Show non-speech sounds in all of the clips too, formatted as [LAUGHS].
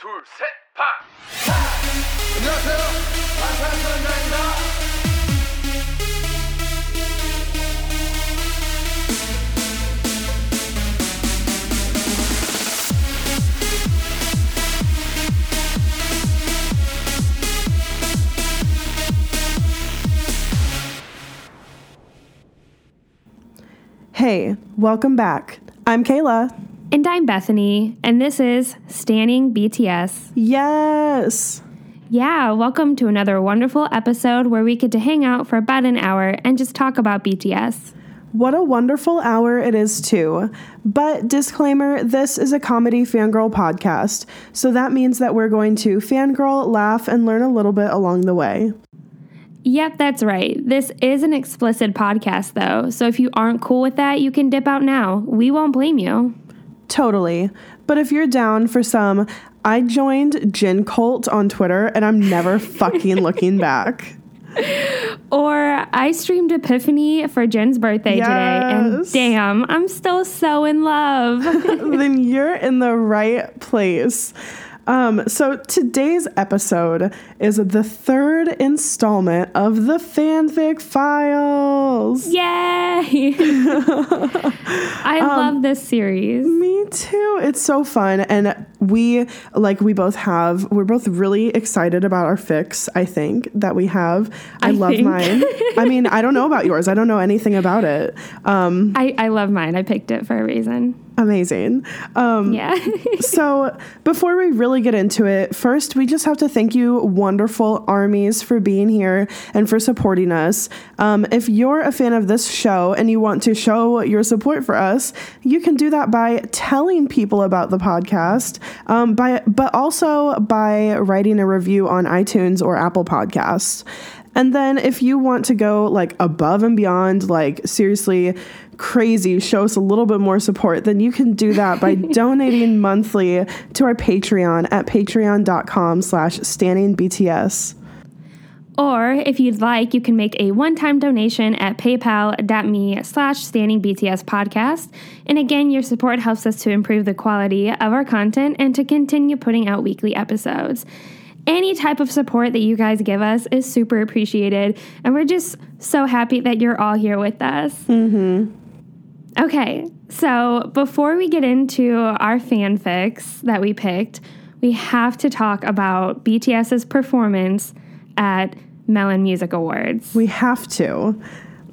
둘, 셋, 파! 안녕하세요. 방탄소년단입니다. Hey, welcome back. I'm Kayla. And I'm Bethany, and this is Stanning BTS. Yes. Yeah, welcome to another wonderful episode where we get to hang out for about an hour and just talk about BTS. What a wonderful hour it is, too. But disclaimer this is a comedy fangirl podcast, so that means that we're going to fangirl, laugh, and learn a little bit along the way. Yep, that's right. This is an explicit podcast, though, so if you aren't cool with that, you can dip out now. We won't blame you. Totally. But if you're down for some, I joined Jin Cult on Twitter and I'm never fucking looking [LAUGHS] back. Or I streamed Epiphany for Jin's birthday today, and damn, I'm still so in love. [LAUGHS] then you're in the right place. Um, so today's episode is the third installment of the fanfic files. Yay! [LAUGHS] I love this series. Me too. It's so fun. And we like we both have we're both really excited about our fics, I think, that we have. I, I love think. mine. I mean, I don't know about yours. I don't know anything about it. Um, [LAUGHS] I, I love mine. I picked it for a reason. Amazing. Um Yeah. [LAUGHS] so before we really get into it, first we just have to thank you, wonderful armies, for being here and for supporting us. Um, if you're a fan of this show and you want to show your support for us, you can do that by telling people about the podcast, um, by but also by writing a review on iTunes or Apple Podcasts. And then if you want to go like above and beyond, like seriously crazy, show us a little bit more support, then you can do that by [LAUGHS] donating monthly to our Patreon at patreon.com slash stanningbts. or if you'd like, you can make a one-time donation at paypal.me slash stanning BTS podcast. And again, your support helps us to improve the quality of our content and to continue putting out weekly episodes. Any type of support that you guys give us is super appreciated, and we're just so happy that you're all here with us. Mm-hmm. Okay, so before we get into our fanfics that we picked, we have to talk about BTS's performance at Melon Music Awards. We have to.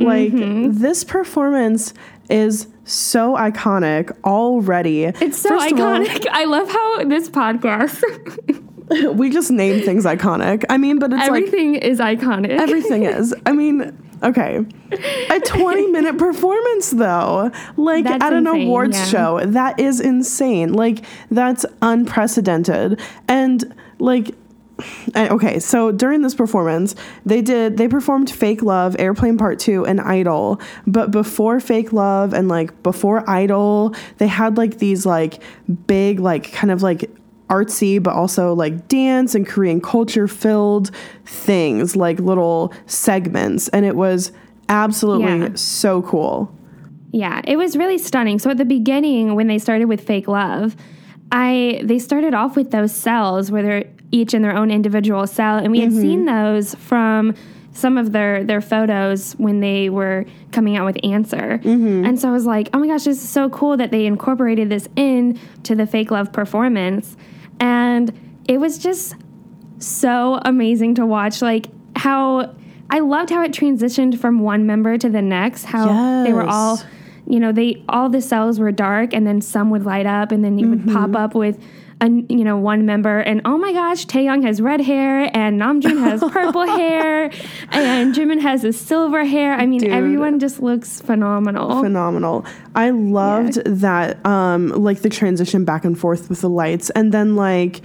Like, mm-hmm. this performance is so iconic already. It's so First of all, iconic. [LAUGHS] I love how this podcast, [LAUGHS] [LAUGHS] we just name things iconic. I mean, but it's like everything is iconic. Everything [LAUGHS] is. I mean, okay. A 20 minute performance, though, like That's at an insane, awards yeah. show, that is insane. Like, that's unprecedented. And, like, [SIGHS] okay, so during this performance, they did they performed Fake Love, Airplane Part 2 and Idol. But before Fake Love and like before Idol, they had like these like big like kind of like artsy but also like dance and Korean culture filled things, like little segments and it was absolutely Yeah. so cool. Yeah, it was really stunning. So at the beginning, when they started with Fake Love, I they started off with those cells where they're each in their own individual cell, and we had mm-hmm. seen those from some of their their photos when they were coming out with Answer. Mm-hmm. And so I was like, oh my gosh, this is so cool that they incorporated this in to the Fake Love performance, and it was just so amazing to watch. Like how I loved how it transitioned from one member to the next. How they were all, you know, they all the cells were dark, and then some would light up, and then you would pop mm-hmm. up with. A, you know, one member, and oh my gosh, Taehyung has red hair, and Namjoon has [LAUGHS] purple hair, and Jimin has a silver hair. I mean, Dude. everyone just looks phenomenal. phenomenal. I loved that um like the transition back and forth with the lights and then like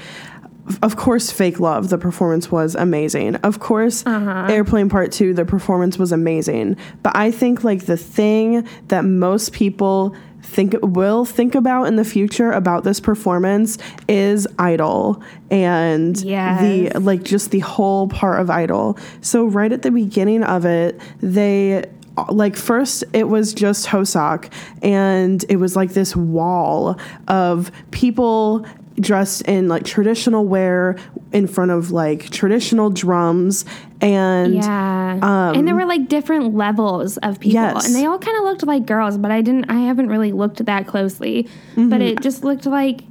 of course fake love the performance was amazing. Of course Airplane Part 2 the performance was amazing. But I think like the thing that most people think will think about in the future about this performance is idol and Yes. the like just the whole part of idol so right at the beginning of it they like first it was just Hoseok and it was like this wall of people dressed in like traditional wear in front of like traditional drums and Yeah. and there were like different levels of people. um, Yes. And they all kind of looked like girls, but I didn't I haven't really looked that closely. Mm-hmm. But it just looked like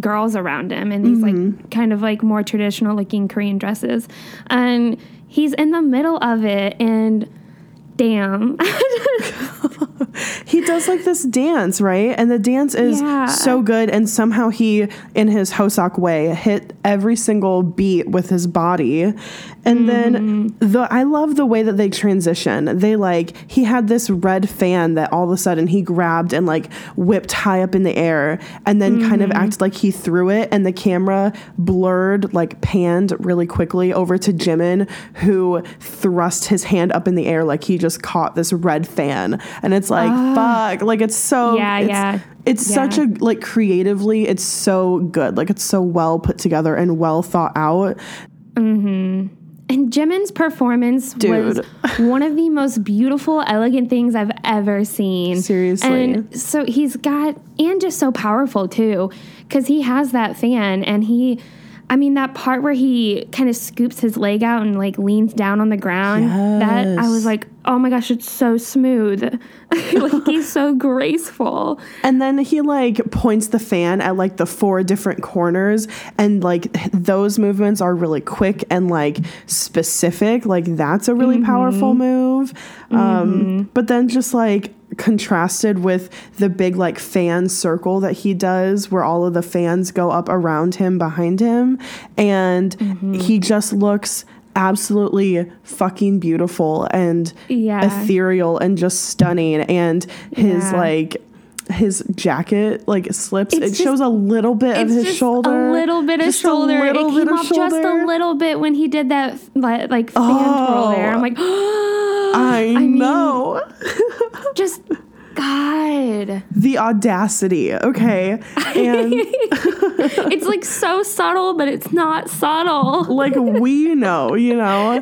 girls around him in these Mm-hmm. like kind of like more traditional looking Korean dresses. And he's in the middle of it and damn. [LAUGHS] [LAUGHS] he does like this dance, right? And the dance is Yeah. so good. And somehow he, in his Hosok way, hit every single beat with his body. And then Mm-hmm. the I love the way that they transition. They like he had this red fan that all of a sudden he grabbed and like whipped high up in the air, and then kind Mm-hmm. of acted like he threw it, and the camera blurred, like panned really quickly over to Jimin, who thrust his hand up in the air like he just caught this red fan, and it's like fuck, like it's so Ah. Yeah, it's, yeah. It's such a like creatively, it's so good. Like it's so well put together and well thought out. And Jimin's performance Dude. was [LAUGHS] one of the most beautiful, elegant things I've ever seen. Seriously. And so he's got, and just so powerful too, because he has that fan and he, I mean, that part where he kind of scoops his leg out and like leans down on the ground, that I was like, oh my gosh, it's so smooth. [LAUGHS] like he's so [LAUGHS] graceful. And then he like points the fan at like the four different corners and like those movements are really quick and like specific. Like that's a really powerful move. Um but then just like contrasted with the big like fan circle that he does where all of the fans go up around him behind him and mm-hmm. he just looks absolutely fucking beautiful and Yeah. ethereal and just stunning and his Yeah. like his jacket like slips It's it just- shows a little bit of his shoulder a little bit of Just shoulder. it came of off just a little bit when he did that like, fan twirl there. I'm oh. like, [GASPS] [GASPS] I, mean, know. just God. the audacity okay [LAUGHS] and [LAUGHS] It's like so subtle, but it's not subtle. [LAUGHS] like we know you know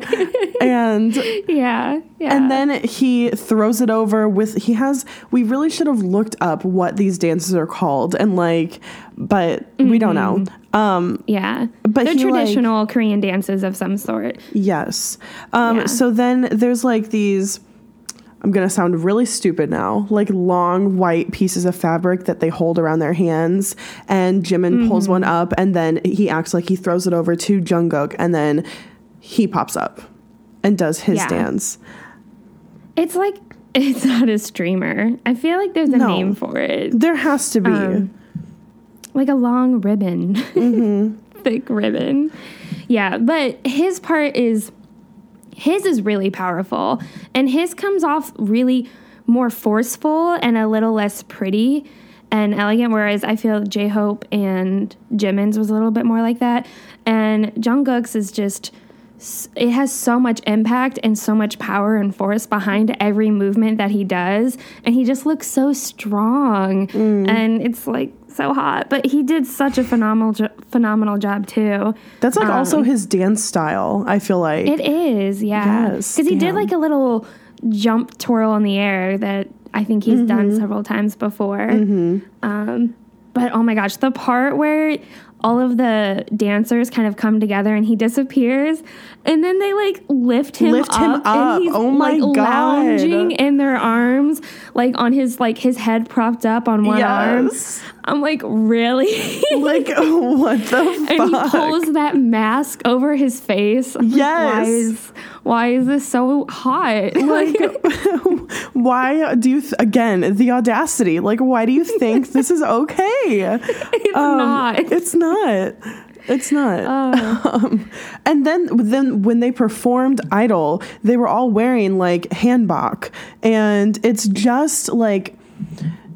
and Yeah. Yeah. and then he throws it over with he has we really should have looked up what these dances are called and like but we don't know Mm-hmm. um yeah. but They're he, like- traditional Korean dances of some sort. Yes. Um, Yeah. So then there's like these. I'm gonna sound really stupid now. Like long white pieces of fabric that they hold around their hands, and Jimin pulls one Mm-hmm. up, and then he acts like he throws it over to Jungkook, and then he pops up and does his Yeah. dance. It's like [LAUGHS] it's not a streamer. I feel like there's a No. name for it. There has to be. Um, like a long ribbon, [LAUGHS] thick ribbon. Yeah, but his part is his is really powerful, and his comes off really more forceful and a little less pretty and elegant. Whereas I feel J Hope and Jimin's was a little bit more like that, and Jungkook's is just it has so much impact and so much power and force behind every movement that he does. And he just looks so strong. And it's like so hot. But he did such a phenomenal jo- phenomenal job too. That's like also his dance style. I feel like. um, it is yeah. Yes, because he did like a little jump twirl in the air that i think he's done several times before. Um, but oh my gosh the part where all of the dancers kind of come together and he disappears and then they like lift him Lift up, him up. and he's Oh my like God. lounging in their arms like on his like his head propped up on one arm yes. I'm like really [LAUGHS] like what the fuck? and he pulls that mask over his face. I'm like, why Yes. is why is this so hot? [LAUGHS] like [LAUGHS] why do you th- again the audacity like why do you think this is okay it's Um, not. it's not it's not Oh. um, and then then when they performed idol they were all wearing like hanbok and it's just like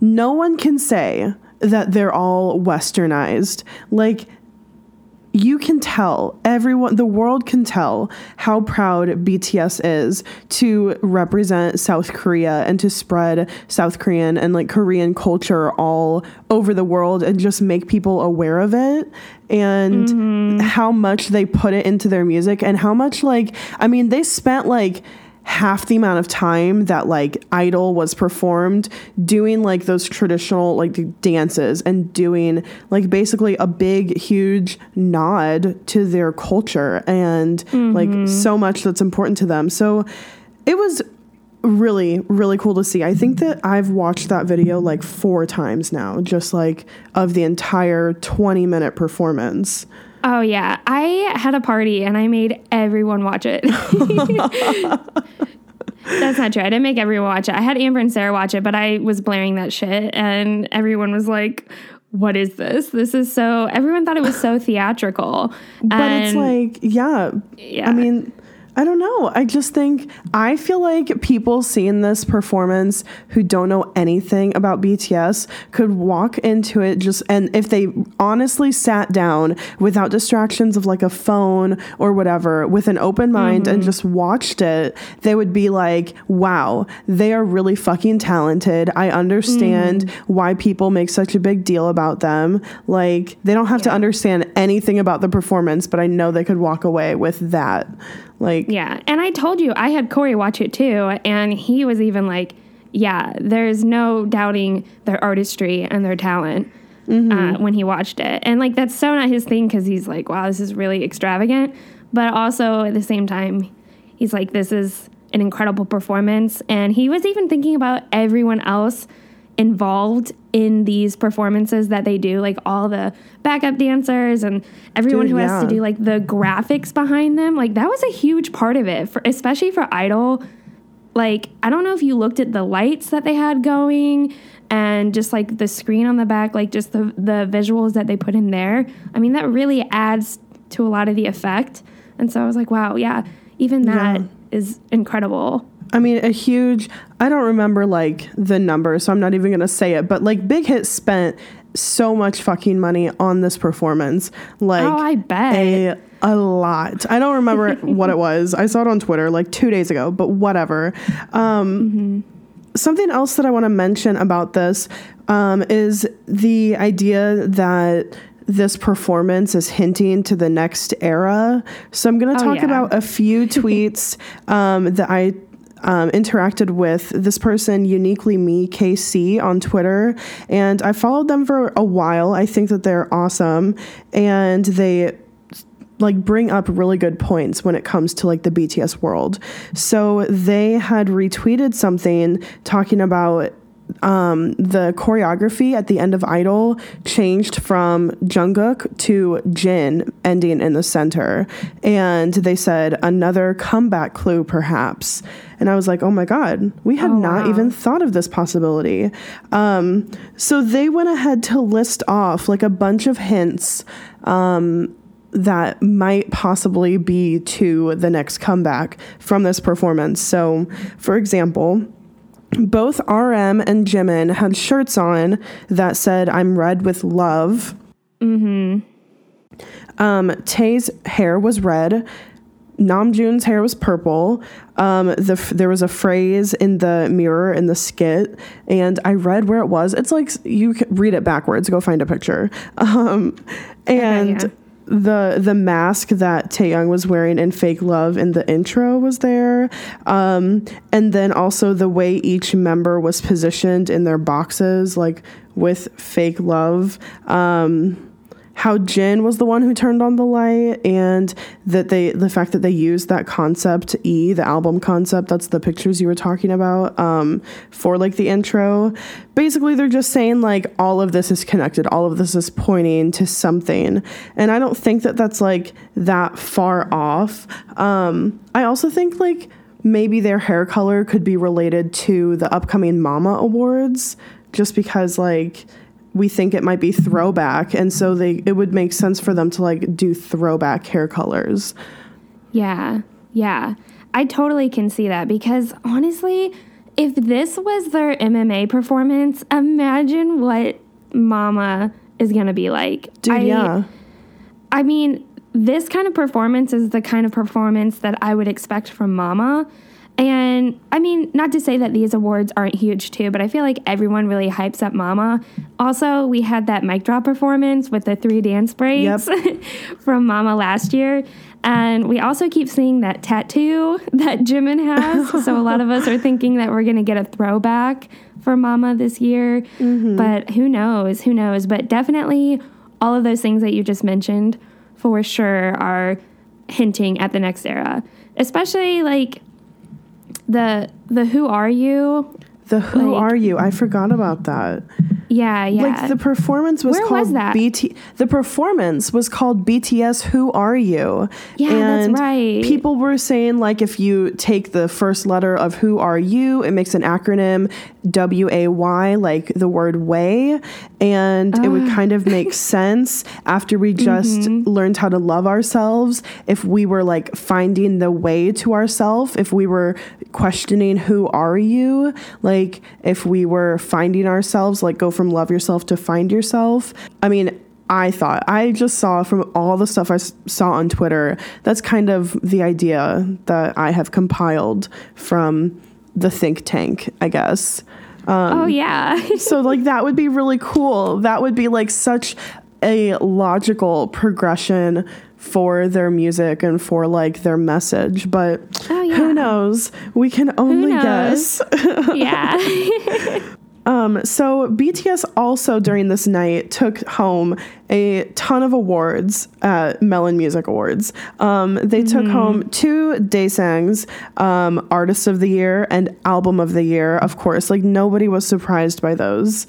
no one can say that they're all westernized. Like you can tell everyone the world can tell how proud BTS is to represent South Korea and to spread South Korean and like Korean culture all over the world and just make people aware of it and mm-hmm. how much they put it into their music and how much like I mean they spent like half the amount of time that like Idol was performed doing like those traditional like dances and doing like basically a big huge nod to their culture and like mm-hmm. so much that's important to them. So it was really really cool to see. I think that I've watched that video like 4 times now just like of the entire 20 minute performance. Oh yeah, I had a party and I made everyone watch it. [LAUGHS] That's not true. I didn't make everyone watch it. I had Amber and Sarah watch it, but I was blaring that shit, and everyone was like, "What is this? This is so." Everyone thought it was so theatrical. But it's like, yeah, Yeah. I mean, I don't know. I just think I feel like people seeing this performance who don't know anything about BTS could walk into it just and if they honestly sat down without distractions of like a phone or whatever with an open mind and mm-hmm. just watched it, they would be like, "Wow, they are really fucking talented. I understand mm-hmm. why people make such a big deal about them. Like they don't have to understand anything about the performance, but I know they could walk away with that." Like Yeah, and I told you I had Corey watch it too, and he was even like, "Yeah, there's no doubting their artistry and their talent." Uh, when he watched it, and like that's so not his thing because he's like, "Wow, this is really extravagant," but also at the same time, he's like, "This is an incredible performance," and he was even thinking about everyone else involved in these performances that they do, like all the backup dancers and everyone Dude, who has to do like the graphics behind them. Like that was a huge part of it, for, especially for Idol. Like I don't know if you looked at the lights that they had going and just like the screen on the back, like just the the visuals that they put in there. I mean, that really adds to a lot of the effect. And so I was like, wow, yeah, even that is Yeah. incredible. I mean, a huge, I don't remember like the number, so I'm not even going to say it, but like Big Hit spent so much fucking money on this performance. Like, Oh, I bet. A, a lot. I don't remember [LAUGHS] what it was. I saw it on Twitter like two days ago, but whatever. Um, Something else that I want to mention about this um, is the idea that this performance is hinting to the next era. So I'm going to Oh, talk yeah. about a few tweets [LAUGHS] um, that I um, interacted with this person, uniquely me KC, on Twitter, and I followed them for a while. I think that they're awesome, and they like bring up really good points when it comes to like the BTS world. So they had retweeted something talking about um, the choreography at the end of Idol changed from Jungkook to Jin ending in the center. And they said another comeback clue, perhaps. And I was like, oh my God, we had Oh, not wow. even thought of this possibility. Um, so they went ahead to list off like a bunch of hints um, that might possibly be to the next comeback from this performance. So, for example, both RM and Jimin had shirts on that said, I'm red with love. Mm-hmm. Um, Tae's hair was red. Namjoon's hair was purple. Um, the f- there was a phrase in the mirror in the skit, and I read where it was. It's like you can read it backwards. Go find a picture. [LAUGHS] Um, and yeah. The the mask that Taehyung was wearing in Fake Love in the intro was there, um, and then also the way each member was positioned in their boxes, like with Fake Love. Um, how Jin was the one who turned on the light, and that they the fact that they used that concept E, the album concept, that's the pictures you were talking about, um, for like the intro. Basically, they're just saying like all of this is connected, all of this is pointing to something, and I don't think that that's like that far off. Um, I also think like maybe their hair color could be related to the upcoming Mama Awards, just because like we think it might be throwback and so they it would make sense for them to like do throwback hair colors Yeah, yeah. I totally can see that because honestly, if this was their MMA performance, imagine what Mama is going to be like. dude I, yeah I mean, this kind of performance is the kind of performance that I would expect from Mama. And I mean, not to say that these awards aren't huge too, but I feel like everyone really hypes up Mama. Also, we had that mic drop performance with the three dance breaks [LAUGHS] from Mama last year. And we also keep seeing that tattoo [LAUGHS] that Jimin has. [LAUGHS] so a lot of us are thinking that we're going to get a throwback for Mama this year. Mm-hmm. But who knows? Who knows? But definitely all of those things that you just mentioned for sure are hinting at the next era. Especially like the the who are you? The Who Like- Are You? I forgot about that. Yeah, yeah. Like the performance was Where called was that? BT. The performance was called BTS. Who are you? Yeah, that's right. People were saying like if you take the first letter of Who are you, it makes an acronym W A Y, like the word way, and it would kind of make [LAUGHS] sense after we just Mm-hmm. learned how to love ourselves. If we were like finding the way to ourself, if we were questioning who are you, like if we were finding ourselves, like go from love yourself to find yourself. I mean, I thought I just saw from all the stuff I s- saw on Twitter. That's kind of the idea that I have compiled from the think tank, I guess. Um, oh yeah. [LAUGHS] So like that would be really cool. That would be like such a logical progression for their music and for like their message. But Oh, yeah. who knows? We can only guess. [LAUGHS] yeah. [LAUGHS] Um, so BTS also during this night took home a ton of awards at Melon Music Awards. Um, they took Mm-hmm. home two Daesangs, um, Artist of the Year and Album of the Year. Of course, like nobody was surprised by those.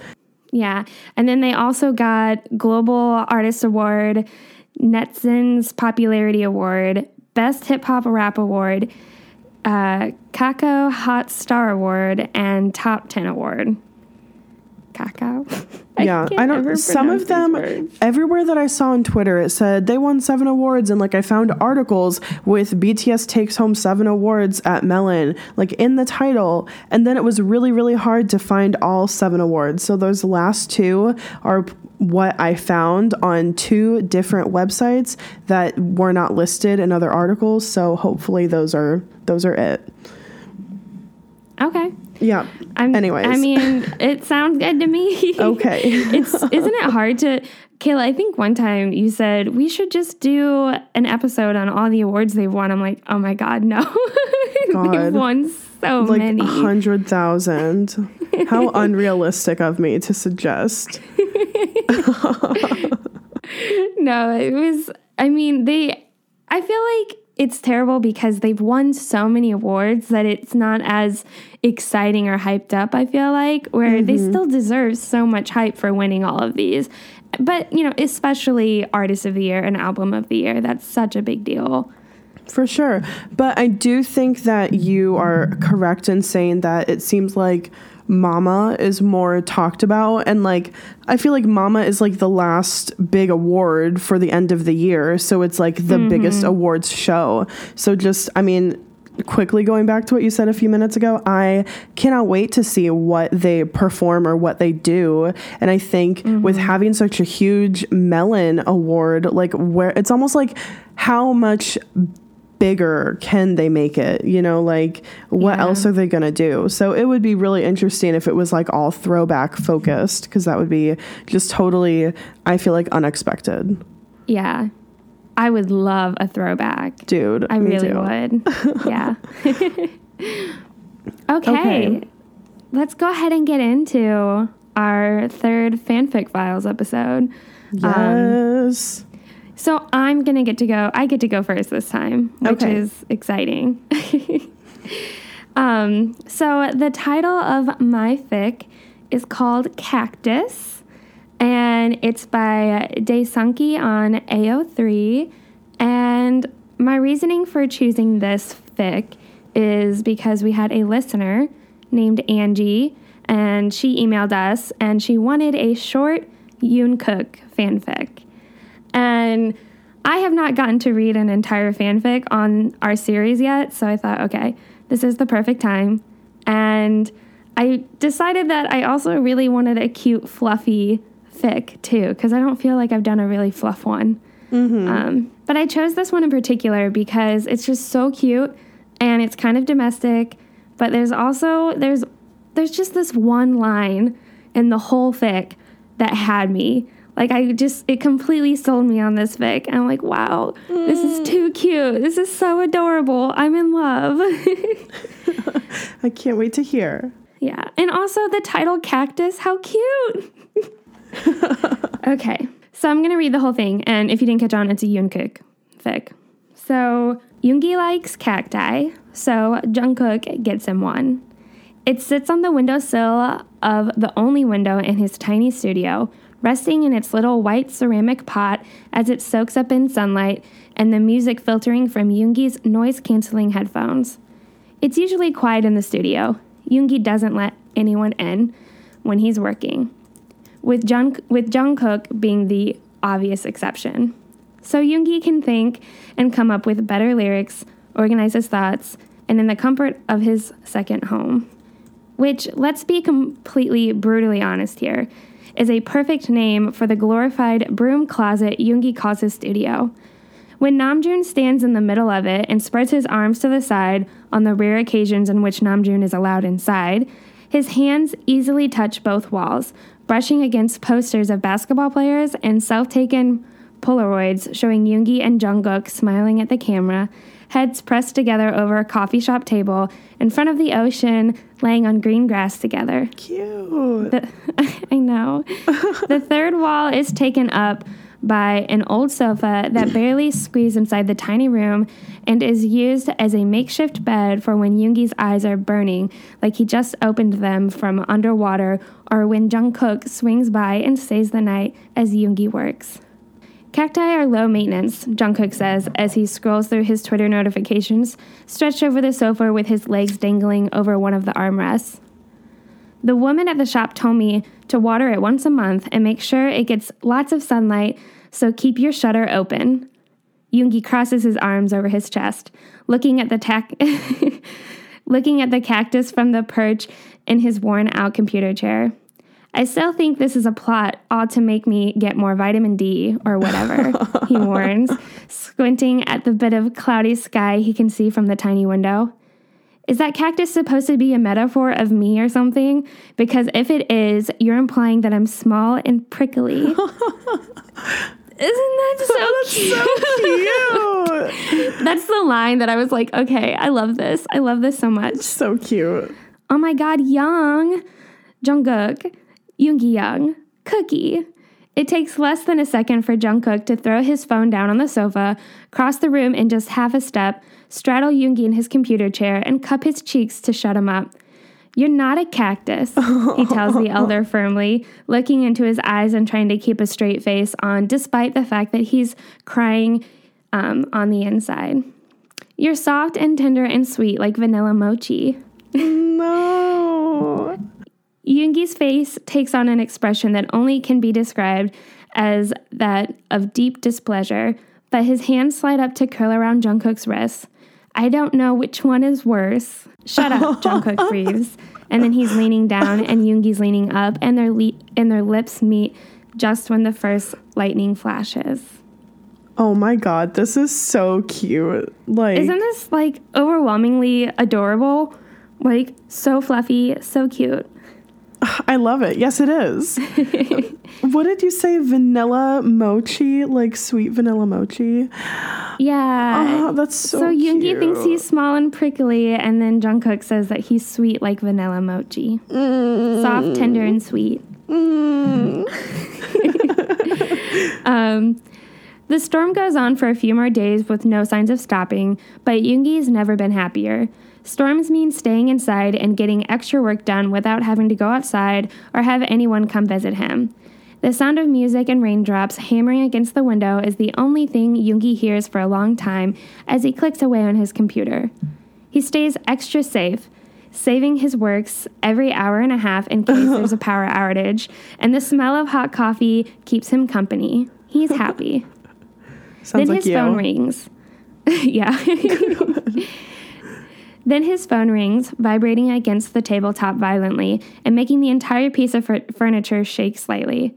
Yeah. And then they also got Global Artist Award, Netizen's Popularity Award, Best Hip Hop Rap Award, uh, Kakao Hot Star Award, and Top 10 Award. Kakao? yeah, I don't. Some of them, words. everywhere that I saw on Twitter, it said they won seven awards, and like I found articles with BTS takes home seven awards at Melon, like in the title, and then it was really, really hard to find all seven awards. So those last two are what I found on two different websites that were not listed in other articles. So hopefully those are those are it. Okay. Yeah. I'm, Anyways. I mean, it sounds good to me. [LAUGHS] Okay. it's isn't it hard to Kayla, I think one time you said we should just do an episode on all the awards they've won. I'm like, oh my god, no. [LAUGHS] God. they've won so like many. a hundred thousand. How [LAUGHS] unrealistic of me to suggest. No, it was I mean, they I feel like it's terrible because they've won so many awards that it's not as exciting or hyped up, I feel like, where they mm-hmm. still deserve so much hype for winning all of these. But, you know, especially Artist of the Year and Album of the Year, that's such a big deal. For sure. But I do think that you are correct in saying that it seems like Mama is more talked about. And like, I feel like Mama is like the last big award for the end of the year. So it's like the mm-hmm. biggest awards show. So just, I mean, quickly going back to what you said a few minutes ago, I cannot wait to see what they perform or what they do. And I think mm-hmm. with having such a huge Melon award, like where it's almost like how much bigger can they make it? You know, like what Yeah. else are they going to do? So it would be really interesting if it was like all throwback focused because that would be just totally, I feel like, unexpected. Yeah. I would love a throwback. Dude, I really too. would. [LAUGHS] Yeah. [LAUGHS] okay. Okay. Let's go ahead and get into our third fanfic files episode. Um, Yes. So I'm gonna get to go. I get to go first this time, which Okay. is exciting. [LAUGHS] um, so the title of my fic is called Cactus, and it's by Daesunki on AO3. And my reasoning for choosing this fic is because we had a listener named Angie, and she emailed us, and she wanted a short Yoonkook fanfic. And I have not gotten to read an entire fanfic on our series yet, so I thought, okay, this is the perfect time. And I decided that I also really wanted a cute, fluffy fic too, because I don't feel like I've done a really fluff one. Um, but I chose this one in particular because it's just so cute and it's kind of domestic. But there's also there's there's just this one line in the whole fic that had me Like I just it completely sold me on this fic. I'm like, wow, this is mm. too cute. This is so adorable. I'm in love. [LAUGHS] I can't wait to hear. yeah. And also the title Cactus, how cute. [LAUGHS] okay. So I'm gonna read the whole thing, and if you didn't catch on, it's a Jungkook fic. So Yoongi likes cacti, so Jungkook gets him one. It sits on the windowsill of the only window in his tiny studio, resting in its little white ceramic pot as it soaks up in sunlight and the music filtering from Yoongi's noise canceling headphones. It's usually quiet in the studio. Yoongi doesn't let anyone in when he's working, with, Jung- with Jungkook being the obvious exception. So Yoongi can think and come up with better lyrics, organize his thoughts, and in the comfort of his second home. Which, let's be completely brutally honest here, is a perfect name for the glorified broom closet Yoongi calls his studio. When Namjoon stands in the middle of it and spreads his arms to the side on the rare occasions in which Namjoon is allowed inside, his hands easily touch both walls, brushing against posters of basketball players and self taken Polaroids showing Yoongi and Jungkook smiling at the camera, heads pressed together over a coffee shop table in front of the ocean, laying on green grass together. Cute. The, [LAUGHS] I know. the third wall is taken up by an old sofa that [LAUGHS] barely squeezes inside the tiny room and is used as a makeshift bed for when Yoongi's eyes are burning, like he just opened them from underwater, or when Jungkook swings by and stays the night as Yoongi works. Cacti are low maintenance, Jungkook says as he scrolls through his Twitter notifications, stretched over the sofa with his legs dangling over one of the armrests. The woman at the shop told me to water it once a month and make sure it gets lots of sunlight, so keep your shutter open. Yoongi crosses his arms over his chest, looking at the [LAUGHS] looking at the cactus from the perch in his worn-out computer chair. I still think this is a plot all to make me get more vitamin D or whatever, [LAUGHS] he warns, squinting at the bit of cloudy sky he can see from the tiny window. Is that cactus supposed to be a metaphor of me or something? Because if it is, you're implying that I'm small and prickly. [LAUGHS] Isn't that so [LAUGHS] cute? So cute. That's the line that I was like, okay, I love this. I love this so much. so cute. Oh my god, Hyung, Jungkook, Yoongi Hyung, Cookie. It takes less than a second for Jungkook to throw his phone down on the sofa, cross the room in just half a step, straddle Yoongi in his computer chair, and cup his cheeks to shut him up. You're not a cactus, he tells the [LAUGHS] elder firmly, looking into his eyes and trying to keep a straight face on, despite the fact that he's crying um, on the inside. You're soft and tender and sweet like vanilla mochi. No. Yoongi's face takes on an expression that only can be described as that of deep displeasure, but his hands slide up to curl around Jungkook's wrists. I don't know which one is worse. Shut up, [LAUGHS] Jungkook breathes. And then he's leaning down and Yoongi's leaning up and their le- and their lips meet just when the first lightning flashes. Oh my god, this is so cute. Like Isn't this like overwhelmingly adorable? Like so fluffy, so cute. I love it. Yes, it is. [LAUGHS] what did you say? Vanilla mochi? Like sweet vanilla mochi? Yeah. Oh, that's so So Yoongi cute. thinks he's small and prickly, and then Jungkook says that he's sweet like vanilla mochi. Mm. Soft, tender, and sweet. Mm. [LAUGHS] um, the storm goes on for a few more days with no signs of stopping, but Yoongi's never been happier. Storms mean staying inside and getting extra work done without having to go outside or have anyone come visit him. The sound of music and raindrops hammering against the window is the only thing Yoongi hears for a long time as he clicks away on his computer. He stays extra safe, saving his works every hour and a half in case [LAUGHS] there's a power outage, and the smell of hot coffee keeps him company. He's happy. [LAUGHS] Sounds then like his you. phone rings. [LAUGHS] yeah. Then his phone rings, vibrating against the tabletop violently and making the entire piece of fur- furniture shake slightly.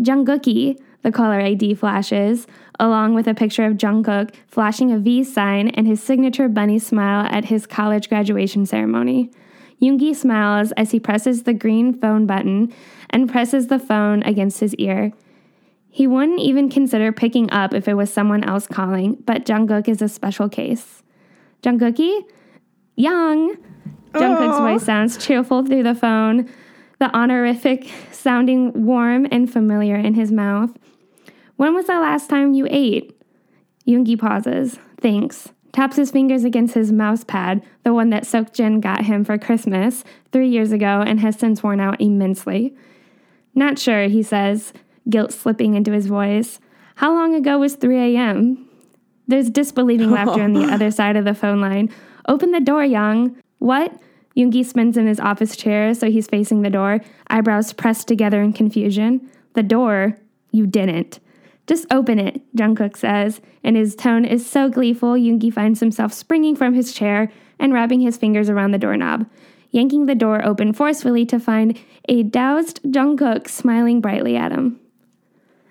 Jungkookie, the caller ID flashes, along with a picture of Jungkook flashing a V sign and his signature bunny smile at his college graduation ceremony. Yoongi smiles as he presses the green phone button and presses the phone against his ear. He wouldn't even consider picking up if it was someone else calling, but Jungkook is a special case. Jungkookie? Hyung! Jungkook's Aw. voice sounds cheerful through the phone, the honorific sounding warm and familiar in his mouth. When was the last time you ate? Yoongi pauses, thinks, taps his fingers against his mouse pad, the one that Seokjin got him for Christmas three years ago and has since worn out immensely. Not sure, he says, guilt slipping into his voice. How long ago was 3 a.m.? There's disbelieving laughter on the [LAUGHS] other side of the phone line. Open the door, Hyung. What? Yoongi spins in his office chair so he's facing the door, eyebrows pressed together in confusion. The door? You didn't. Just open it, Jungkook says, and his tone is so gleeful Yoongi finds himself springing from his chair and wrapping his fingers around the doorknob, yanking the door open forcefully to find a doused Jungkook smiling brightly at him.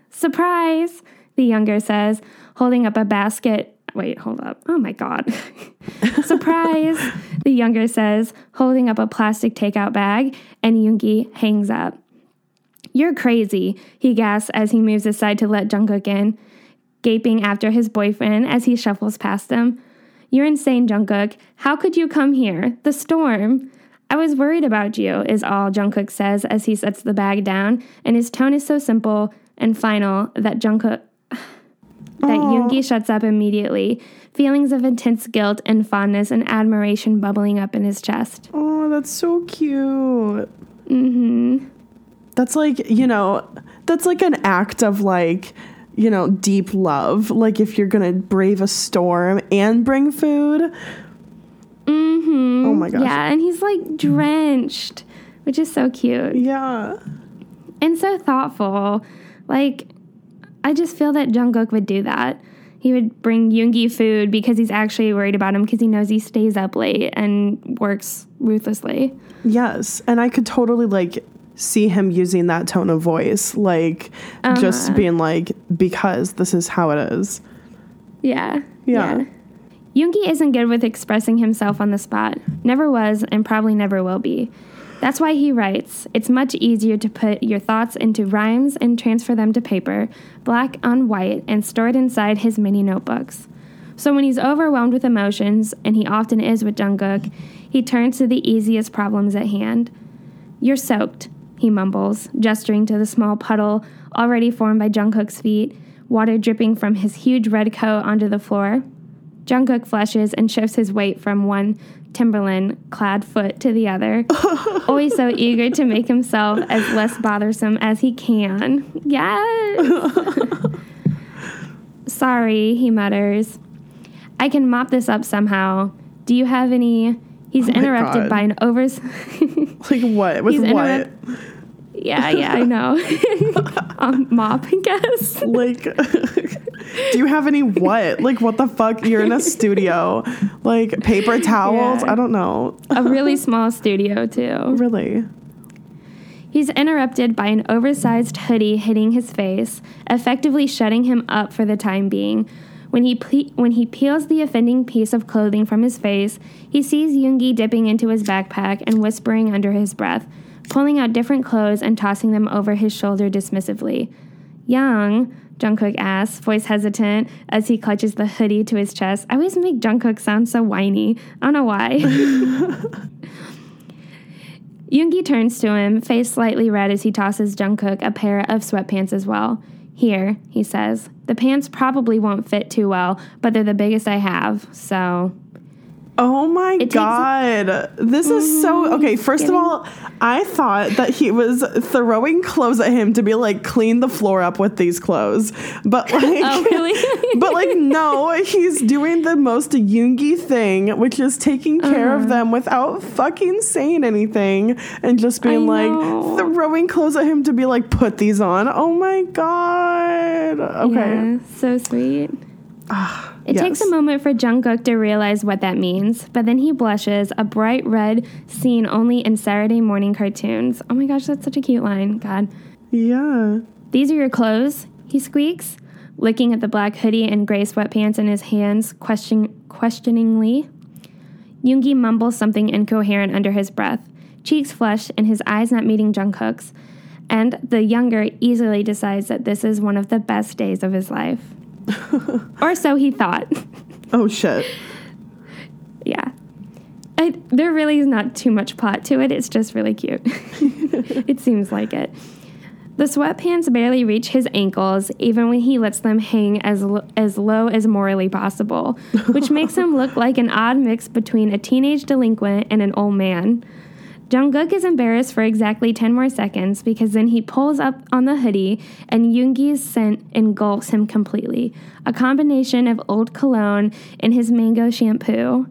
Surprise, the younger says, holding up a basket. Wait, hold up. Oh my god. [LAUGHS] Surprise, the younger says, holding up a plastic takeout bag, and Yoongi hangs up. You're crazy, he gasps as he moves aside to let Jungkook in, gaping after his boyfriend as he shuffles past him. You're insane, Jungkook. How could you come here? The storm. I was worried about you, is all Jungkook says as he sets the bag down, and his tone is so simple and final that Jungkook that Yoongi shuts up immediately, feelings of intense guilt and fondness and admiration bubbling up in his chest. Oh, that's so cute. Mm-hmm. That's like, you know, that's like an act of like, you know, deep love. Like if you're gonna brave a storm and bring food. Mm-hmm. Oh my gosh. Yeah, and he's like drenched, which is so cute Yeah. and so thoughtful. Like, I just feel that Jungkook would do that. He would bring Yoongi food because he's actually worried about him because he knows he stays up late and works ruthlessly. Yes. And I could totally like see him using that tone of voice. Like just uh-huh. being like, because this is how it is. Yeah. Yeah. Yoongi isn't good with expressing himself on the spot. Never was, and probably never will be. That's why he writes. It's much easier to put your thoughts into rhymes and transfer them to paper, black on white, and store it inside his mini notebooks. So when he's overwhelmed with emotions, and he often is with Jungkook, he turns to the easiest problems at hand. You're soaked, he mumbles, gesturing to the small puddle already formed by Jungkook's feet, water dripping from his huge red coat onto the floor. Jungkook flushes and shifts his weight from one Timberland clad foot to the other, [LAUGHS] always so eager to make himself as less bothersome as he can. Yes! [LAUGHS] Sorry, he mutters. I can mop this up somehow. Do you have any? He's Oh interrupted God. by an overs. [LAUGHS] Like what? With what? interrupt- yeah, [LAUGHS] yeah, I know. [LAUGHS] [LAUGHS] um, mop, I guess. Like, do you have any what? Like, what the fuck? You're in a studio. Like, paper towels? Yeah. I don't know. A really small studio, too. Really? He's interrupted by an oversized hoodie hitting his face, effectively shutting him up for the time being. When he ple- when he peels the offending piece of clothing from his face, he sees Yoongi dipping into his backpack and whispering under his breath, pulling out different clothes and tossing them over his shoulder dismissively. Hyung, Jungkook asks, voice hesitant as he clutches the hoodie to his chest. I always make Jungkook sound so whiny. I don't know why. [LAUGHS] Yoongi turns to him, face slightly red as he tosses Jungkook a pair of sweatpants as well. Here, he says. The pants probably won't fit too well, but they're the biggest I have, so. Oh my takes- god. This is so okay. First of all, I thought that he was throwing clothes at him to be like clean the floor up with these clothes. But [LAUGHS] like Oh, really? [LAUGHS] But like no, he's doing the most Yoongi thing, which is taking care Uh-huh. of them without fucking saying anything and just being like throwing clothes at him to be like put these on. Oh my god. Okay. Yeah, so sweet. It takes a moment for Jungkook to realize what that means, but then he blushes, a bright red seen only in Saturday morning cartoons. Oh my gosh, that's such a cute line. God. Yeah. These are your clothes, he squeaks, looking at the black hoodie and gray sweatpants in his hands question- questioningly. Yoongi mumbles something incoherent under his breath, cheeks flushed and his eyes not meeting Jungkook's. And the younger easily decides that this is one of the best days of his life. [LAUGHS] or so he thought. Oh shit. yeah. I, there really is not too much plot to it. It's just really cute. [LAUGHS] it seems like it. The sweatpants barely reach his ankles, even when he lets them hang as, lo- as low as morally possible, which makes him look like an odd mix between a teenage delinquent and an old man. Jungkook is embarrassed for exactly 10 more seconds because then he pulls up on the hoodie and Yoongi's scent engulfs him completely. A combination of old cologne and his mango shampoo.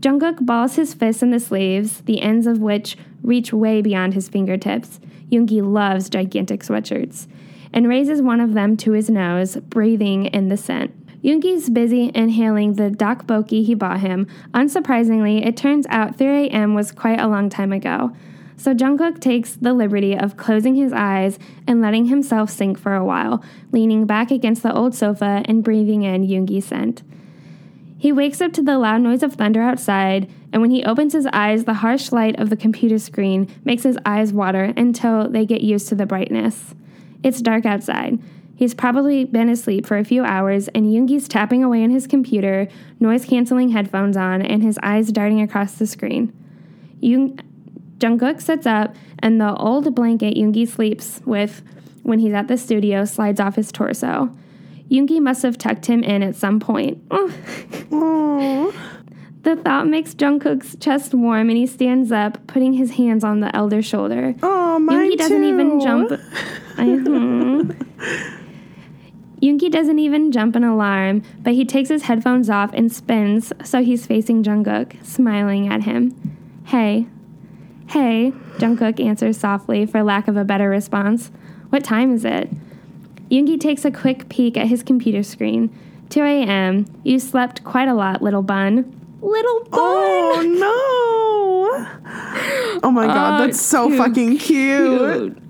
Jungkook balls his fists in the sleeves, the ends of which reach way beyond his fingertips. Yoongi loves gigantic sweatshirts and raises one of them to his nose, breathing in the scent. Yoongi's busy inhaling the tteokbokki he bought him. Unsurprisingly, it turns out 3 a.m. was quite a long time ago. So Jungkook takes the liberty of closing his eyes and letting himself sink for a while, leaning back against the old sofa and breathing in Yoongi's scent. He wakes up to the loud noise of thunder outside, and when he opens his eyes, the harsh light of the computer screen makes his eyes water until they get used to the brightness. It's dark outside. He's probably been asleep for a few hours, and Yoongi's tapping away on his computer, noise canceling headphones on, and his eyes darting across the screen. Yoon- Jungkook sits up, and the old blanket Yoongi sleeps with when he's at the studio slides off his torso. Yoongi must have tucked him in at some point. [LAUGHS] The thought makes Jungkook's chest warm and he stands up, putting his hands on the elder's shoulder. Oh, mine Yoongi doesn't even too. jump. [LAUGHS] Mhm. Yoongi doesn't even jump an alarm, but he takes his headphones off and spins so he's facing Jungkook, smiling at him. Hey. Hey, Jungkook answers softly for lack of a better response. What time is it? Yoongi takes a quick peek at his computer screen. 2 a.m. You slept quite a lot, little bun. Little bun! Oh no! [LAUGHS] Oh my god, Oh, that's so too fucking cute.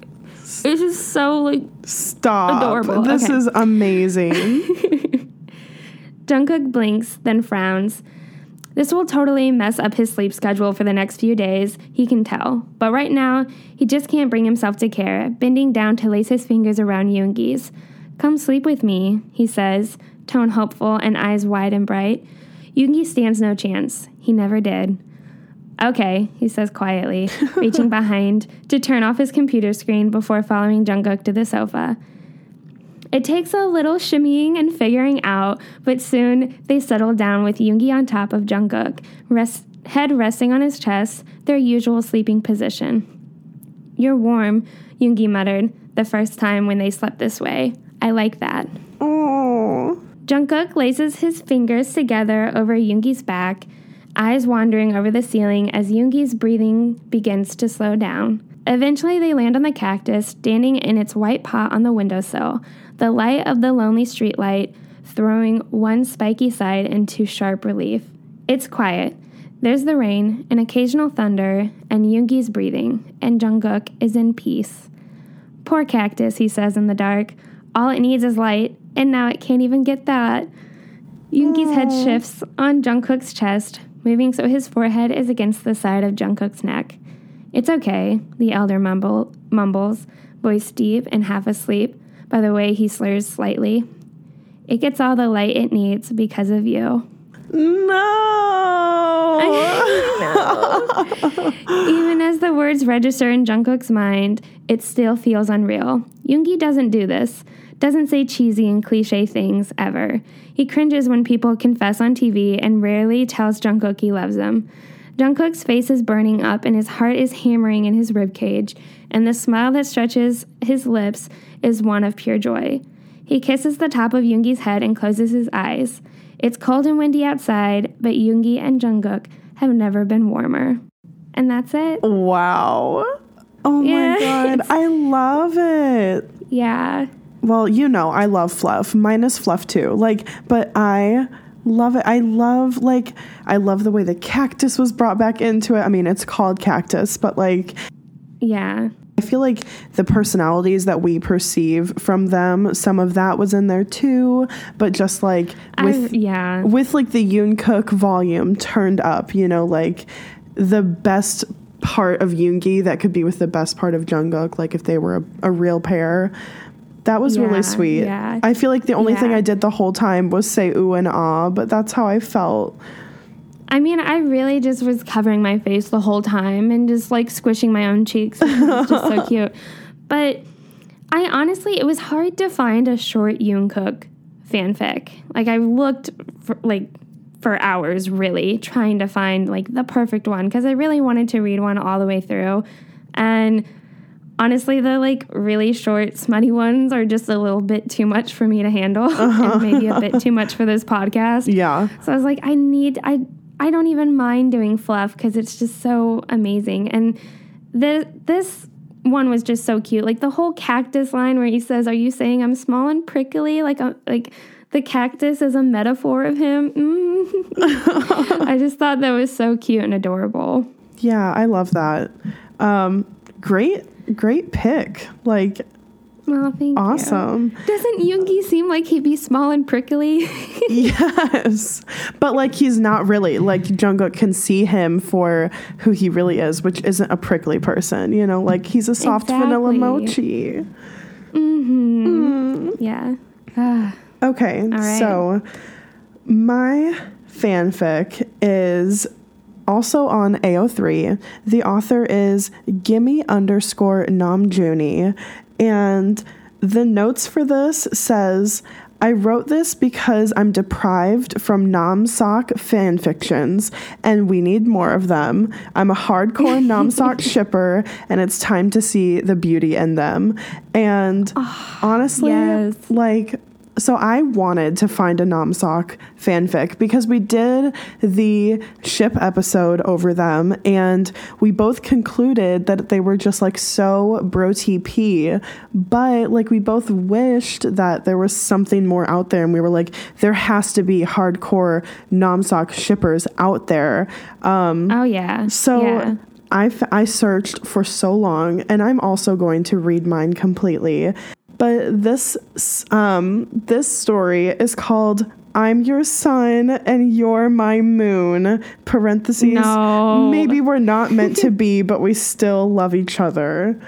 It's just so like Stop. Adorable. This Okay. is amazing. [LAUGHS] Jungkook blinks, then frowns. This will totally mess up his sleep schedule for the next few days, he can tell. But right now, he just can't bring himself to care, bending down to lace his fingers around Yoongi's. Come sleep with me, he says, tone hopeful and eyes wide and bright. Yoongi stands no chance. He never did. Okay, he says quietly, reaching [LAUGHS] behind to turn off his computer screen before following Jungkook to the sofa. It takes a little shimmying and figuring out, but soon they settle down with Yoongi on top of Jungkook, rest, head resting on his chest, their usual sleeping position. You're warm, Yoongi muttered, the first time when they slept this way. I like that. oh. Jungkook laces his fingers together over Yoongi's back, eyes wandering over the ceiling as Yoongi's breathing begins to slow down. Eventually, they land on the cactus, standing in its white pot on the windowsill, the light of the lonely streetlight throwing one spiky side into sharp relief. It's quiet. There's the rain, an occasional thunder, and Yoongi's breathing, and Jungkook is in peace. Poor cactus, he says in the dark. All it needs is light, and now it can't even get that. Yoongi's head shifts on Jungkook's chest, moving so his forehead is against the side of Jungkook's neck. It's okay, the elder mumble, mumbles, voice deep and half asleep, by the way he slurs slightly. It gets all the light it needs because of you. No. [LAUGHS] Even as the words register in Jungkook's mind, it still feels unreal. Yoongi doesn't do this, doesn't say cheesy and cliche things ever. He cringes when people confess on TV and rarely tells Jungkook he loves him. Jungkook's face is burning up and his heart is hammering in his ribcage, and the smile that stretches his lips is one of pure joy. He kisses the top of Yoongi's head and closes his eyes. It's cold and windy outside, but Yoongi and Jungkook have never been warmer. And that's it. wow. Oh Yeah, my [LAUGHS] god. I love it. Yeah. Well, you know, I love fluff. Mine is fluff too. Like, but I love it. I love like I love the way the cactus was brought back into it. I mean, it's called cactus, but like Yeah. I feel like the personalities that we perceive from them, some of that was in there too, but just like with I, yeah. with like the Yoonkook volume turned up, you know, like the best part of Yoongi that could be with the best part of Jungkook, like if they were a, a real pair. That was Yeah, really sweet. yeah. I feel like the only thing I did the whole time was say ooh and ah, but that's how I felt. I mean, I really just was covering my face the whole time and just like squishing my own cheeks. It was just so [LAUGHS] cute. But I honestly, it was hard to find a short Yoonkook fanfic. Like I looked for, like for hours, really trying to find like the perfect one because I really wanted to read one all the way through. And honestly, the like really short, smutty ones are just a little bit too much for me to handle, [LAUGHS] and maybe a bit too much for this podcast. Yeah. So I was like, I need I I don't even mind doing fluff because it's just so amazing. And the this one was just so cute. Like the whole cactus line where he says, "Are you saying I'm small and prickly?" Like a, like the cactus is a metaphor of him. Mm. [LAUGHS] I just thought that was so cute and adorable. Yeah, I love that. Um, great, great pick. Like, Well, thank you. awesome. Doesn't Yoongi seem like he'd be small and prickly? [LAUGHS] yes. But, like, he's not really. Like, Jungkook can see him for who he really is, which isn't a prickly person. You know, like, he's a soft vanilla Exactly. mochi. yeah. Ah. [SIGHS] Okay, right. so my fanfic is also on AO3. The author is Gimme underscore Namjuni, and the notes for this says. I wrote this because I'm deprived from Namseok fan fictions, and we need more of them. I'm a hardcore Namseok [LAUGHS] shipper, and it's time to see the beauty in them. And ah, honestly, yes. like so I wanted to find a Namseok fanfic because we did the ship episode over them and we both concluded that they were just like so bro TP but like we both wished that there was something more out there and we were like there has to be hardcore Namsock shippers out there um Oh yeah. so yeah. I, f- I searched for so long, and I'm also going to read mine completely. But this um, this story is called "I'm Your Sun and You're My Moon." Parentheses. No. Maybe we're not meant to be, [LAUGHS] but we still love each other.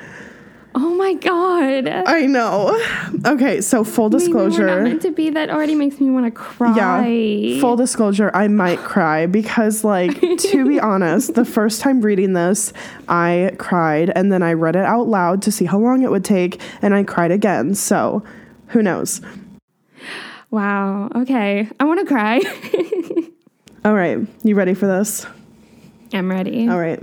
Oh my god. I know. Okay, so full Maybe we're not disclosure. meant to be. That already makes me want to cry. Yeah. Full disclosure, I might [SIGHS] cry because, like, to be [LAUGHS] honest, the first time reading this, I cried and then I read it out loud to see how long it would take and I cried again. So, who knows? Wow. Okay. I want to cry. [LAUGHS] All right, you ready for this? I'm ready. All right.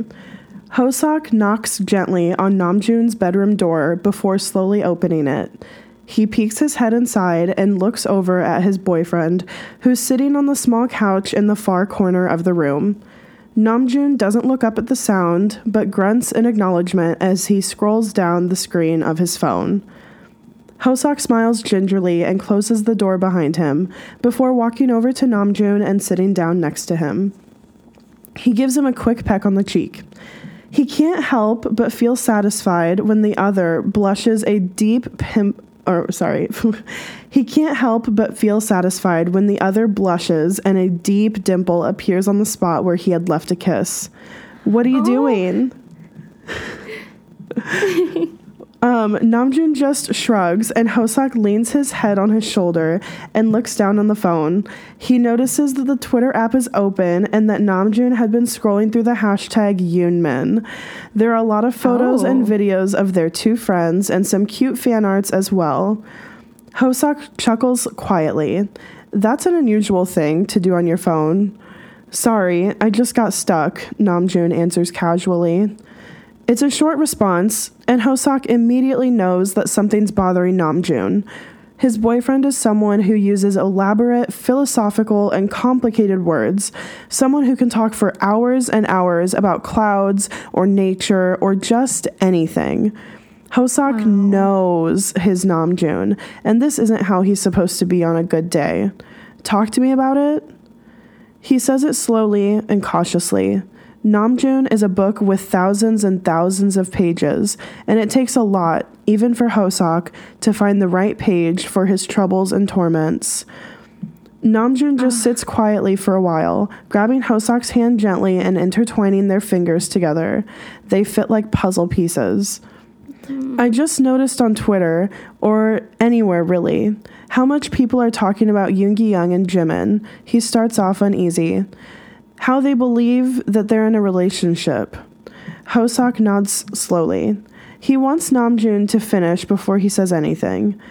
Hoseok knocks gently on Namjoon's bedroom door before slowly opening it. He peeks his head inside and looks over at his boyfriend, who's sitting on the small couch in the far corner of the room. Namjoon doesn't look up at the sound, but grunts in acknowledgement as he scrolls down the screen of his phone. Hoseok smiles gingerly and closes the door behind him before walking over to Namjoon and sitting down next to him. He gives him a quick peck on the cheek. He can't help but feel satisfied when the other blushes a deep pimp or sorry. [LAUGHS] he can't help but feel satisfied when the other blushes and a deep dimple appears on the spot where he had left a kiss. What are you oh. doing? [LAUGHS] Um, Namjoon just shrugs, and Hoseok leans his head on his shoulder and looks down on the phone. He notices that the Twitter app is open and that Namjoon had been scrolling through the hashtag Yoonmin. There are a lot of photos and Oh. videos of their two friends and some cute fan arts as well. Hoseok chuckles quietly. That's an unusual thing to do on your phone. Sorry, I just got stuck, Namjoon answers casually. It's a short response, and Hoseok immediately knows that something's bothering Namjoon. His boyfriend is someone who uses elaborate, philosophical, and complicated words, someone who can talk for hours and hours about clouds or nature or just anything. Hoseok knows his Namjoon, and this isn't how he's supposed to be on a good day. Talk to me about it? He says it slowly and cautiously. Namjoon is a book with thousands and thousands of pages, and it takes a lot, even for Hoseok, to find the right page for his troubles and torments. Namjoon just ah. sits quietly for a while, grabbing Hoseok's hand gently and intertwining their fingers together. They fit like puzzle pieces. Hmm. I just noticed on Twitter, or anywhere really, how much people are talking about Yoongi Hyung and Jimin. He starts off uneasy. How they believe that they're in a relationship. Hoseok nods slowly. He wants Namjoon to finish before he says anything.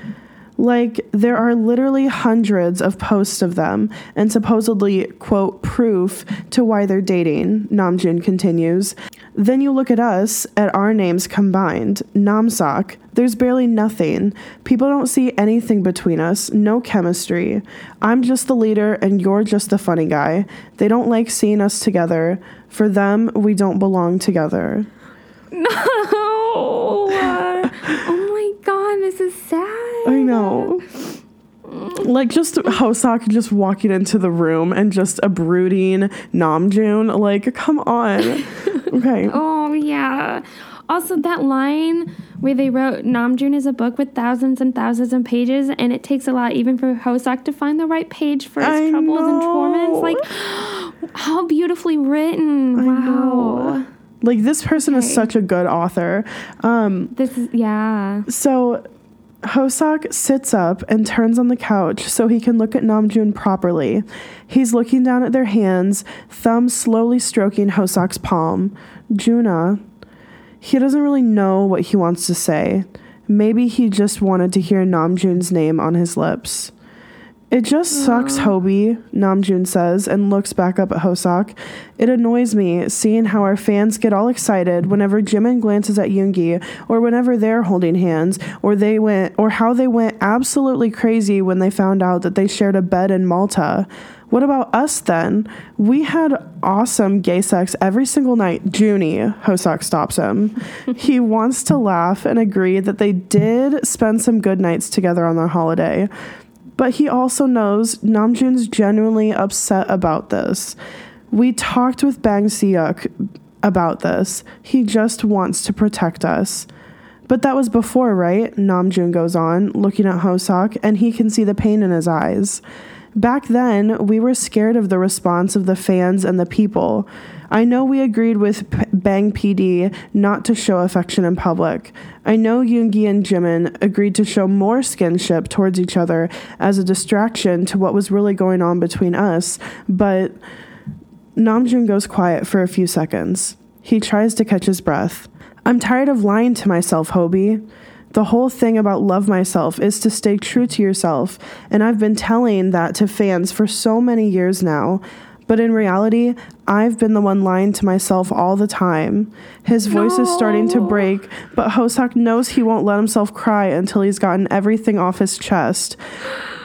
Like, there are literally hundreds of posts of them and supposedly, quote, proof to why they're dating, Namjoon continues. Then you look at us, at our names combined, Namseok. There's barely nothing. People don't see anything between us, no chemistry. I'm just the leader and you're just the funny guy. They don't like seeing us together. For them, we don't belong together. [LAUGHS] No. [LAUGHS] oh my god, this is sad. I know. Like just Hoseok just walking into the room and just a brooding Namjoon. Like, come on. [LAUGHS] Okay. Oh yeah. Also, that line where they wrote Namjoon is a book with thousands and thousands of pages, and it takes a lot even for Hoseok to find the right page for his I troubles and know. torments. Like, [GASPS] how beautifully written! wow. know. Like this person is such a good author. Um, This is yeah. so Hoseok sits up and turns on the couch so he can look at Namjoon properly. He's looking down at their hands, thumb slowly stroking Hoseok's palm. Juna, he doesn't really know what he wants to say. Maybe he just wanted to hear Namjoon's name on his lips. It just sucks, mm. Hobi, Namjoon says and looks back up at Hoseok. It annoys me seeing how our fans get all excited whenever Jimin glances at Yoongi or whenever they're holding hands or they went or how they went absolutely crazy when they found out that they shared a bed in Malta. What about us then? We had awesome gay sex every single night. Junie, Hoseok stops him. [LAUGHS] he wants to laugh and agree that they did spend some good nights together on their holiday. But he also knows Namjoon's genuinely upset about this. We talked with Bang Seok about this. He just wants to protect us. But that was before, right? Namjoon goes on, looking at Hoseok, and he can see the pain in his eyes. Back then, we were scared of the response of the fans and the people. I know we agreed with P- Bang PD not to show affection in public. I know Yoongi and Jimin agreed to show more skinship towards each other as a distraction to what was really going on between us, but Namjoon goes quiet for a few seconds. He tries to catch his breath. I'm tired of lying to myself, Hobi. The whole thing about love myself is to stay true to yourself, and I've been telling that to fans for so many years now. But in reality, I've been the one lying to myself all the time. His voice is starting to break, but Hoseok knows he won't let himself cry until he's gotten everything off his chest.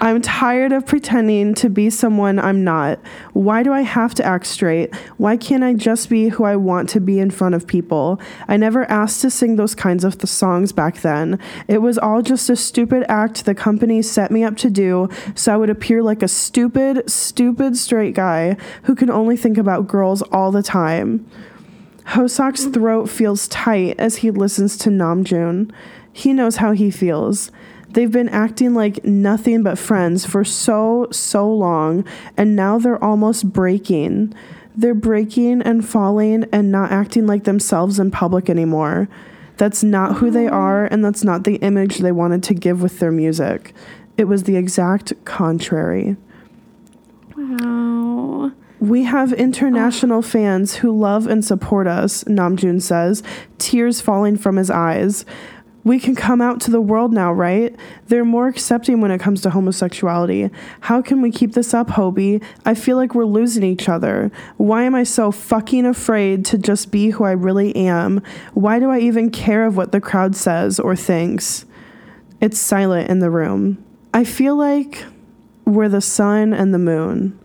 I'm tired of pretending to be someone I'm not. Why do I have to act straight? Why can't I just be who I want to be in front of people? I never asked to sing those kinds of th- songs back then. It was all just a stupid act the company set me up to do so I would appear like a stupid, stupid straight guy who can only think about girls all the time. Hoseok's throat feels tight as he listens to Namjoon. He knows how he feels. They've been acting like nothing but friends for so, so long, and now they're almost breaking. They're breaking and falling and not acting like themselves in public anymore. That's not who they oh. are, and that's not the image they wanted to give with their music. It was the exact contrary. Wow. We have international oh. fans who love and support us, Namjoon says, tears falling from his eyes. We can come out to the world now, right? They're more accepting when it comes to homosexuality. How can we keep this up, Hobi? I feel like we're losing each other. Why am I so fucking afraid to just be who I really am? Why do I even care of what the crowd says or thinks? It's silent in the room. I feel like we're the sun and the moon.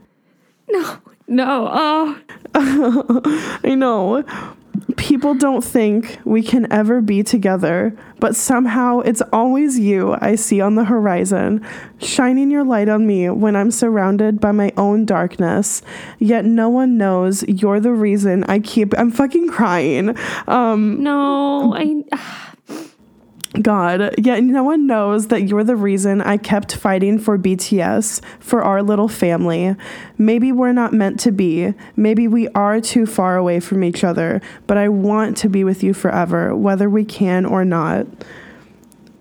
No. No. Oh. [LAUGHS] I know. People don't think we can ever be together, but somehow it's always you I see on the horizon, shining your light on me when I'm surrounded by my own darkness. Yet no one knows you're the reason I keep. I'm fucking crying. Um, No. I. God, yet no one knows that you're the reason I kept fighting for BTS, for our little family. Maybe we're not meant to be. Maybe we are too far away from each other, but I want to be with you forever, whether we can or not.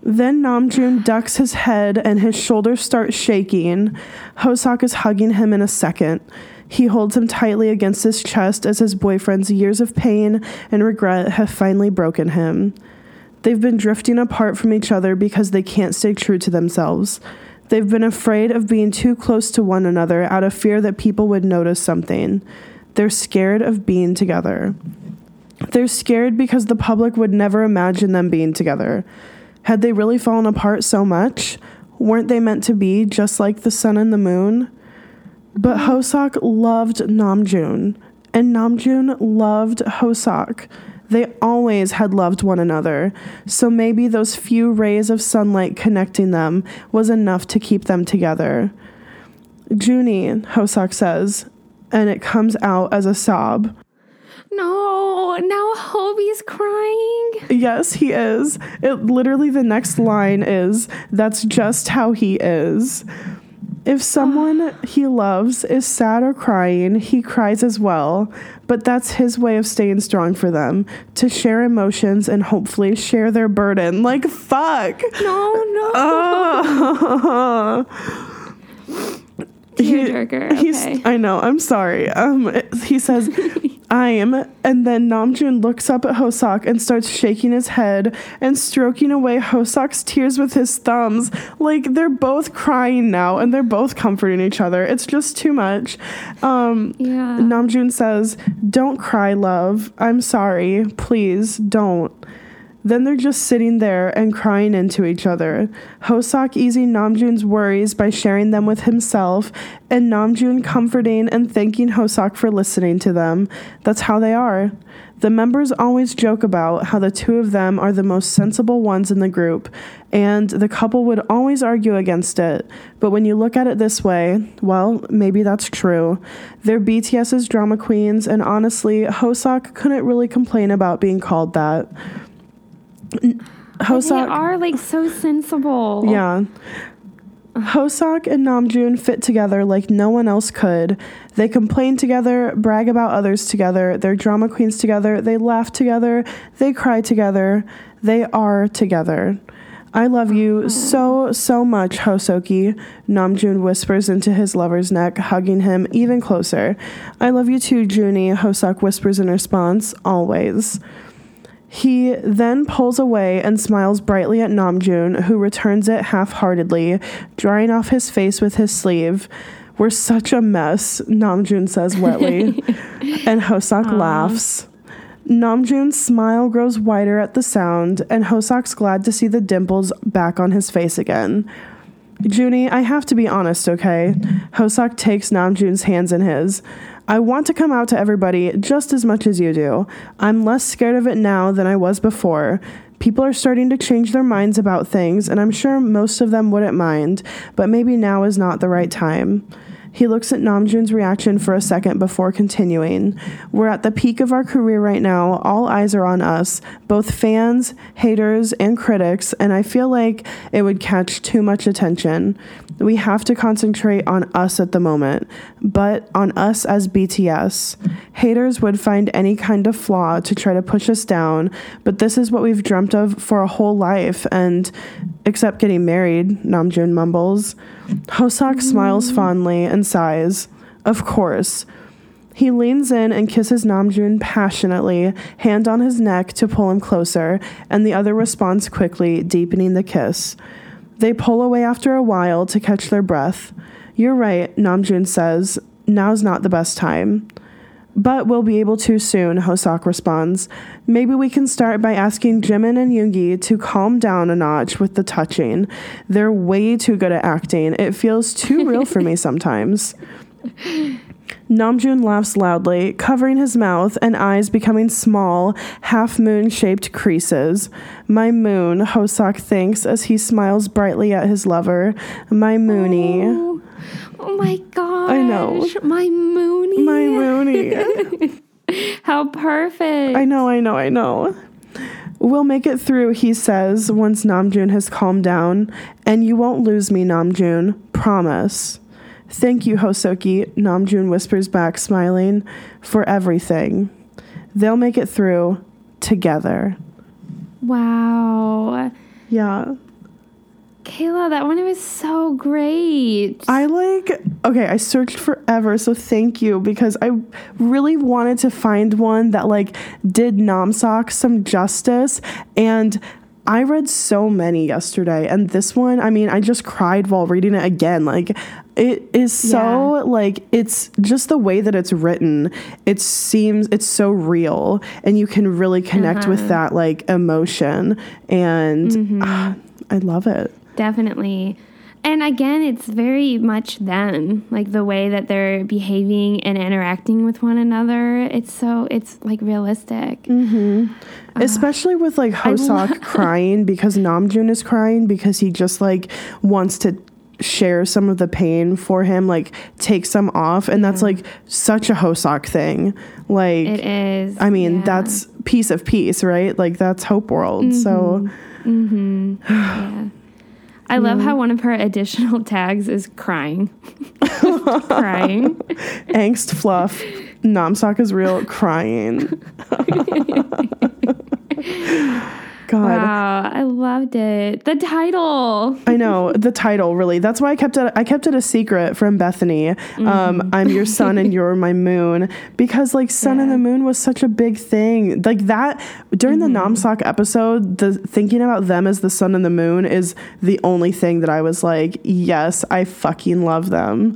Then Namjoon ducks his head and his shoulders start shaking. Hoseok is hugging him in a second. He holds him tightly against his chest as his boyfriend's years of pain and regret have finally broken him. They've been drifting apart from each other because they can't stay true to themselves. They've been afraid of being too close to one another out of fear that people would notice something. They're scared of being together. They're scared because the public would never imagine them being together. Had they really fallen apart so much? Weren't they meant to be just like the sun and the moon? But Hoseok loved Namjoon, and Namjoon loved Hoseok. They always had loved one another, so maybe those few rays of sunlight connecting them was enough to keep them together. Junie, Hoseok says, and it comes out as a sob. No, now Hobi's crying. Yes, he is. It literally the next line is that's just how he is. If someone he loves is sad or crying, he cries as well. But that's his way of staying strong for them to share emotions and hopefully share their burden. Like, fuck. No, no. Oh. [LAUGHS] He- Tearjerker. Okay. I know. I'm sorry. Um, he says, [LAUGHS] "I'm," and then Namjoon looks up at Hoseok and starts shaking his head and stroking away Hoseok's tears with his thumbs. Like they're both crying now, and they're both comforting each other. It's just too much. Um, Yeah. Namjoon says, "Don't cry, love. I'm sorry. Please don't." Then they're just sitting there and crying into each other. Hoseok easing Namjoon's worries by sharing them with himself, and Namjoon comforting and thanking Hoseok for listening to them. That's how they are. The members always joke about how the two of them are the most sensible ones in the group, and the couple would always argue against it. But when you look at it this way, well, maybe that's true. They're BTS's drama queens, and honestly, Hoseok couldn't really complain about being called that. N- They are like so sensible. yeah. Hoseok and Namjoon fit together like no one else could. They complain together, brag about others together, they're drama queens together, they laugh together, they cry together, they are together. I love you so, so much, Hosoki, Namjoon whispers into his lover's neck, hugging him even closer. I love you too, Junie, Hoseok whispers in response, always. He then pulls away and smiles brightly at Namjoon, who returns it half heartedly, drying off his face with his sleeve. We're such a mess, Namjoon says wetly. [LAUGHS] and Hoseok laughs. Namjoon's smile grows wider at the sound, and Hoseok's glad to see the dimples back on his face again. Junie, I have to be honest, okay? Hoseok takes Namjoon's hands in his. I want to come out to everybody just as much as you do. I'm less scared of it now than I was before. People are starting to change their minds about things, and I'm sure most of them wouldn't mind, but maybe now is not the right time. He looks at Namjoon's reaction for a second before continuing. We're at the peak of our career right now. All eyes are on us, both fans, haters, and critics, and I feel like it would catch too much attention. We have to concentrate on us at the moment, but on us as BTS. Haters would find any kind of flaw to try to push us down, but this is what we've dreamt of for a whole life, and except getting married, Namjoon mumbles. Hoseok smiles fondly and sighs. Of course. He leans in and kisses Namjoon passionately, hand on his neck to pull him closer, and the other responds quickly, deepening the kiss. They pull away after a while to catch their breath. You're right, Namjoon says. Now's not the best time. But we'll be able to soon, Hoseok responds. Maybe we can start by asking Jimin and Yoongi to calm down a notch with the touching. They're way too good at acting. It feels too real for me [LAUGHS] sometimes. Namjoon laughs loudly, covering his mouth and eyes becoming small, half moon shaped creases. My moon, Hoseok thinks as he smiles brightly at his lover. My moony. Oh, oh my gosh. I know. My moony. My moony. [LAUGHS] How perfect. I know, I know, I know. We'll make it through, he says, once Namjoon has calmed down. And you won't lose me, Namjoon. Promise. Thank you, Hosoki, Namjoon whispers back, smiling, for everything. They'll make it through together. Wow. Yeah. Kayla, that one was so great. I like, okay, I searched forever, so thank you because I really wanted to find one that like did Namseok some justice. And I read so many yesterday, and this one, I mean, I just cried while reading it again. Like, it is so Yeah. like it's just the way that it's written. It seems it's so real, and you can really connect with mm-hmm. that like emotion, and mm-hmm. ah, I love it. Definitely. And again, it's very much them, like the way that they're behaving and interacting with one another. It's so, it's like realistic. Mm-hmm. Ah. Especially with like Hoseok [LAUGHS] crying because Namjoon is crying because he just like wants to share some of the pain for him, like take some off. And that's like such a Hoseok thing. Like, It is. I mean, yeah. that's piece of peace, right? Like, that's Hope World. So, mm-hmm. Mm-hmm. Yeah. I [SIGHS] love how one of her additional [LAUGHS] tags is crying. [LAUGHS] crying. angst fluff. Namseok is real crying. [LAUGHS] God. Wow, I loved it. The title. I know the title really. That's why I kept it. I kept it a secret from Bethany. Mm-hmm. Um, I'm your sun and [LAUGHS] you're my moon because like sun and the moon was such a big thing. Like that during Mm-hmm. the Namseok episode, the thinking about them as the sun and the moon is the only thing that I was like, yes, I fucking love them.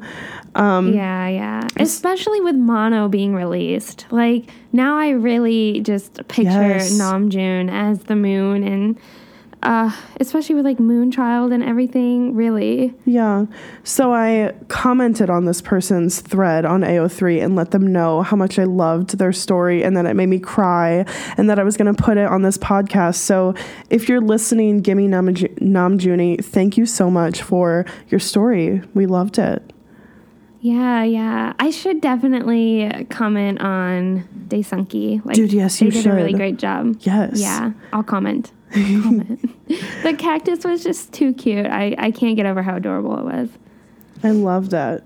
Um, yeah, yeah. Especially with Mono being released. Like now I really just picture Yes. Namjoon as the moon and uh especially with like Moonchild and everything, really. Yeah. So I commented on this person's thread on AO3 and let them know how much I loved their story and that it made me cry and that I was going to put it on this podcast. So if you're listening, Gimme Namj- Namjooni, thank you so much for your story. We loved it. Yeah, yeah. I should definitely comment on Daesunki. Like, Dude, yes, you should. they did a really great job. Yes. Yeah, I'll comment. [LAUGHS] comment. the cactus was just too cute. I, I can't get over how adorable it was. I love that.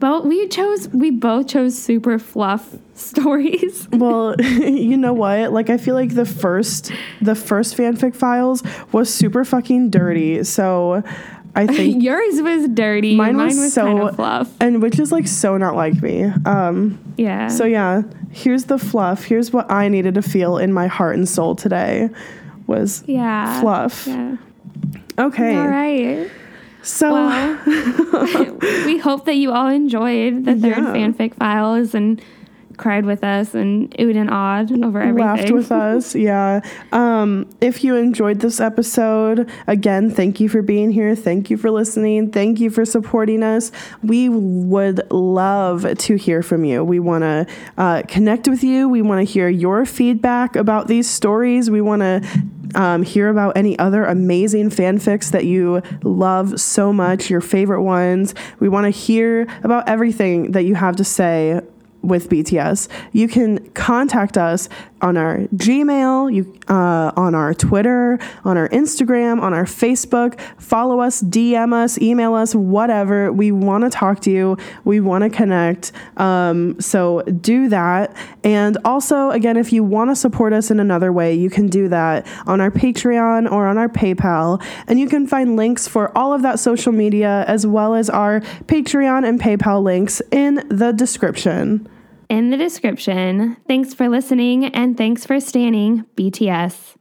But we chose we both chose super fluff [LAUGHS] stories. Well, [LAUGHS] you know what? Like I feel like the first the first fanfic files was super fucking dirty. So I [LAUGHS] think Yours was dirty. Mine Mine was was, so- kind of fluff. and which is like so not like me. Um Yeah. So yeah, here's the fluff. Here's what I needed to feel in my heart and soul today was yeah. fluff. Yeah. Okay. All right. So Well, [LAUGHS] we hope that you all enjoyed the third Yeah. fanfic files and cried with us and oohed and awed over everything. laughed with us. [LAUGHS] Yeah. Um, if you enjoyed this episode, again, thank you for being here. Thank you for listening. Thank you for supporting us. We would love to hear from you. We want to uh, connect with you. We want to hear your feedback about these stories. We want to um, hear about any other amazing fanfics that you love so much, your favorite ones. We want to hear about everything that you have to say with BTS. You can contact us on our Gmail, you uh, on our Twitter, on our Instagram, on our Facebook. Follow us, DM us, email us, whatever. We want to talk to you. We want to connect. Um, so do that. And also, again, if you want to support us in another way, you can do that on our Patreon or on our PayPal. And you can find links for all of that social media as well as our Patreon and PayPal links in the description. In the description. Thanks for listening and thanks for stanning BTS.